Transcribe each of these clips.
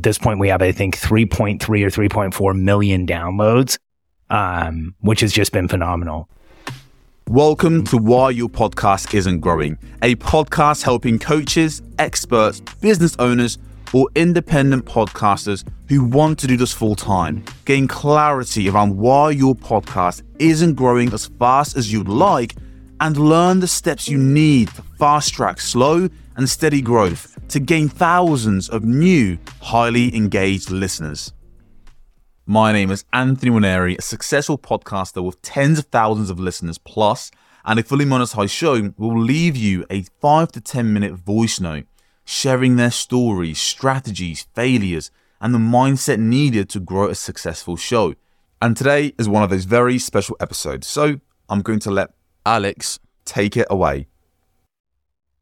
This point, we have, I think, 3.3 or 3.4 million downloads, um, which has just been phenomenal. Welcome to Why Your Podcast Isn't Growing, a podcast helping coaches, experts, business owners, or independent podcasters who want to do this full time gain clarity around why your podcast isn't growing as fast as you'd like and learn the steps you need to fast track slow and steady growth to gain thousands of new, highly engaged listeners. My name is Anthony Waneri, a successful podcaster with tens of thousands of listeners plus, and a fully monetized show will leave you a 5 to 10 minute voice note sharing their stories, strategies, failures, and the mindset needed to grow a successful show. And today is one of those very special episodes. So I'm going to let Alex take it away.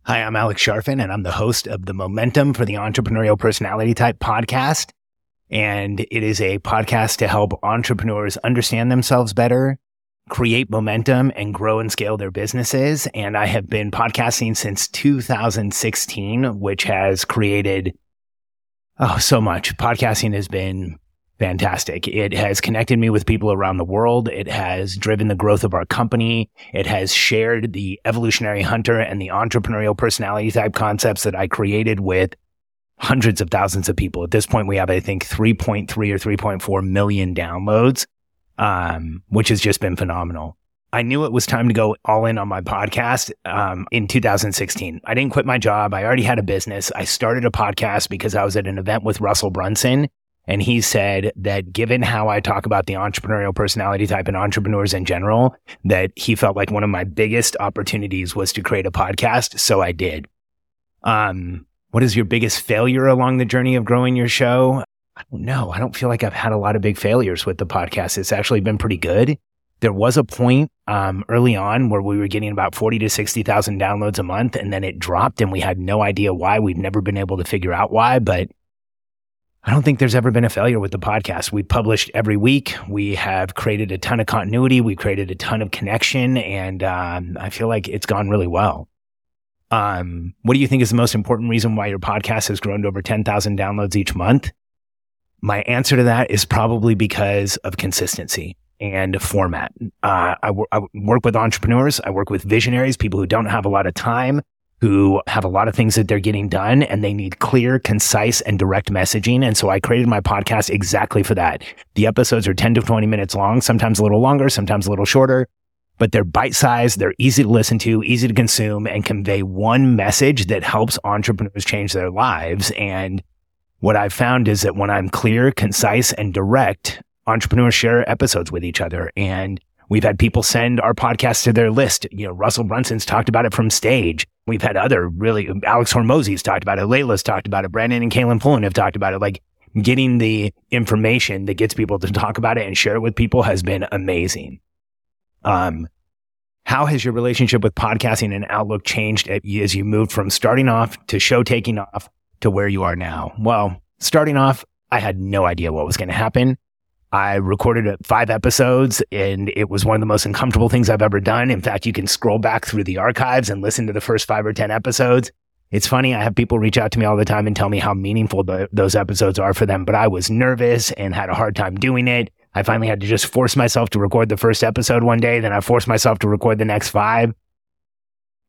Hi, I'm Alex Charfen, and I'm the host of the Momentum for the Entrepreneurial Personality Type podcast. And it is a podcast to help entrepreneurs understand themselves better, create momentum, and grow and scale their businesses. And I have been podcasting since 2016, which has created oh, so much. Podcasting has been fantastic. It has connected me with people around the world. It has driven the growth of our company. It has shared the evolutionary hunter and the entrepreneurial personality type concepts that I created with hundreds of thousands of people. At this point, we have, I think, 3.3 or 3.4 million downloads, um, which has just been phenomenal. I knew it was time to go all in on my podcast um, in 2016. I didn't quit my job. I already had a business. I started a podcast because I was at an event with Russell Brunson and he said that given how I talk about the entrepreneurial personality type and entrepreneurs in general, that he felt like one of my biggest opportunities was to create a podcast. So I did. Um, what is your biggest failure along the journey of growing your show? I don't know. I don't feel like I've had a lot of big failures with the podcast. It's actually been pretty good. There was a point um, early on where we were getting about 40 to 60,000 downloads a month, and then it dropped, and we had no idea why. We've never been able to figure out why, but I don't think there's ever been a failure with the podcast. We published every week. We have created a ton of continuity. We created a ton of connection, and um, I feel like it's gone really well. Um, what do you think is the most important reason why your podcast has grown to over 10,000 downloads each month? My answer to that is probably because of consistency and format. Uh, I, w- I work with entrepreneurs. I work with visionaries, people who don't have a lot of time, who have a lot of things that they're getting done and they need clear, concise, and direct messaging. And so I created my podcast exactly for that. The episodes are 10 to 20 minutes long, sometimes a little longer, sometimes a little shorter, but they're bite sized. They're easy to listen to, easy to consume and convey one message that helps entrepreneurs change their lives. And what I've found is that when I'm clear, concise, and direct, entrepreneurs share episodes with each other and We've had people send our podcast to their list. You know, Russell Brunson's talked about it from stage. We've had other really, Alex Hormozi's talked about it. Leila's talked about it. Brandon and Kaylyn Poulin have talked about it. Like getting the information that gets people to talk about it and share it with people has been amazing. Um, how has your relationship with podcasting and Outlook changed as you moved from starting off to show taking off to where you are now? Well, starting off, I had no idea what was going to happen. I recorded five episodes and it was one of the most uncomfortable things I've ever done. In fact, you can scroll back through the archives and listen to the first five or 10 episodes. It's funny. I have people reach out to me all the time and tell me how meaningful the, those episodes are for them, but I was nervous and had a hard time doing it. I finally had to just force myself to record the first episode one day. Then I forced myself to record the next five.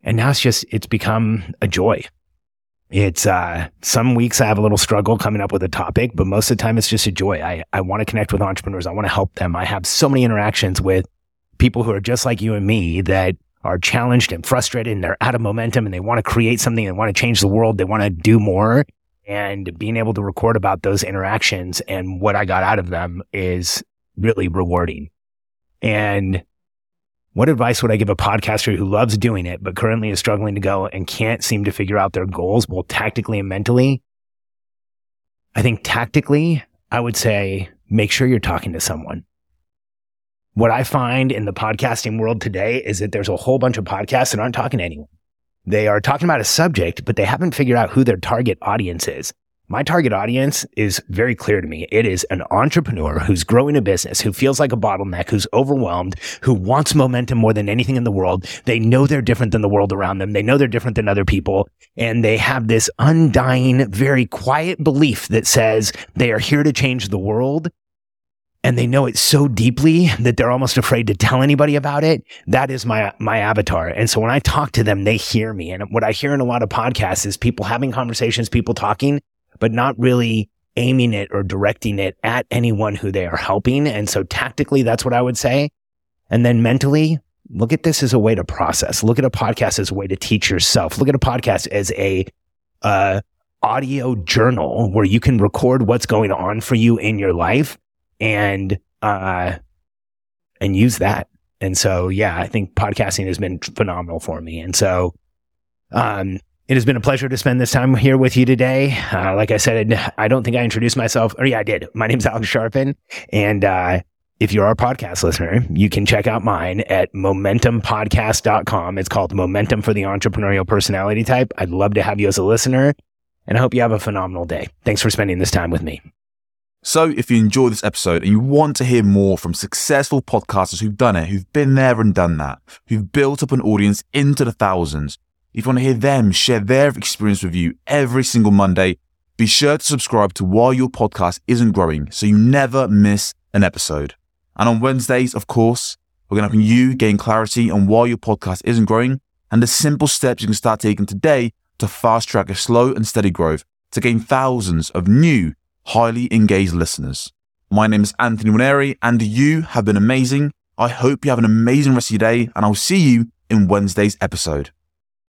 And now it's just, it's become a joy. It's uh, some weeks I have a little struggle coming up with a topic, but most of the time it's just a joy. I, I want to connect with entrepreneurs. I want to help them. I have so many interactions with people who are just like you and me that are challenged and frustrated and they're out of momentum and they want to create something and want to change the world. They want to do more. And being able to record about those interactions and what I got out of them is really rewarding. And what advice would I give a podcaster who loves doing it, but currently is struggling to go and can't seem to figure out their goals, both tactically and mentally? I think tactically, I would say make sure you're talking to someone. What I find in the podcasting world today is that there's a whole bunch of podcasts that aren't talking to anyone. They are talking about a subject, but they haven't figured out who their target audience is. My target audience is very clear to me. It is an entrepreneur who's growing a business, who feels like a bottleneck, who's overwhelmed, who wants momentum more than anything in the world. They know they're different than the world around them. They know they're different than other people. And they have this undying, very quiet belief that says they are here to change the world. And they know it so deeply that they're almost afraid to tell anybody about it. That is my, my avatar. And so when I talk to them, they hear me. And what I hear in a lot of podcasts is people having conversations, people talking but not really aiming it or directing it at anyone who they are helping. And so tactically, that's what I would say. And then mentally, look at this as a way to process. Look at a podcast as a way to teach yourself. Look at a podcast as a, uh, audio journal where you can record what's going on for you in your life and, uh, and use that. And so, yeah, I think podcasting has been phenomenal for me. And so, um, it has been a pleasure to spend this time here with you today. Uh, like I said, I don't think I introduced myself. Or yeah, I did. My name is Alex Charfen. And uh, if you're a podcast listener, you can check out mine at momentumpodcast.com. It's called Momentum for the Entrepreneurial Personality Type. I'd love to have you as a listener. And I hope you have a phenomenal day. Thanks for spending this time with me. So, if you enjoyed this episode and you want to hear more from successful podcasters who've done it, who've been there and done that, who've built up an audience into the thousands, if you want to hear them share their experience with you every single Monday, be sure to subscribe to Why Your Podcast Isn't Growing so you never miss an episode. And on Wednesdays, of course, we're going to help you gain clarity on why your podcast isn't growing and the simple steps you can start taking today to fast track a slow and steady growth to gain thousands of new, highly engaged listeners. My name is Anthony Wineri and you have been amazing. I hope you have an amazing rest of your day and I'll see you in Wednesday's episode.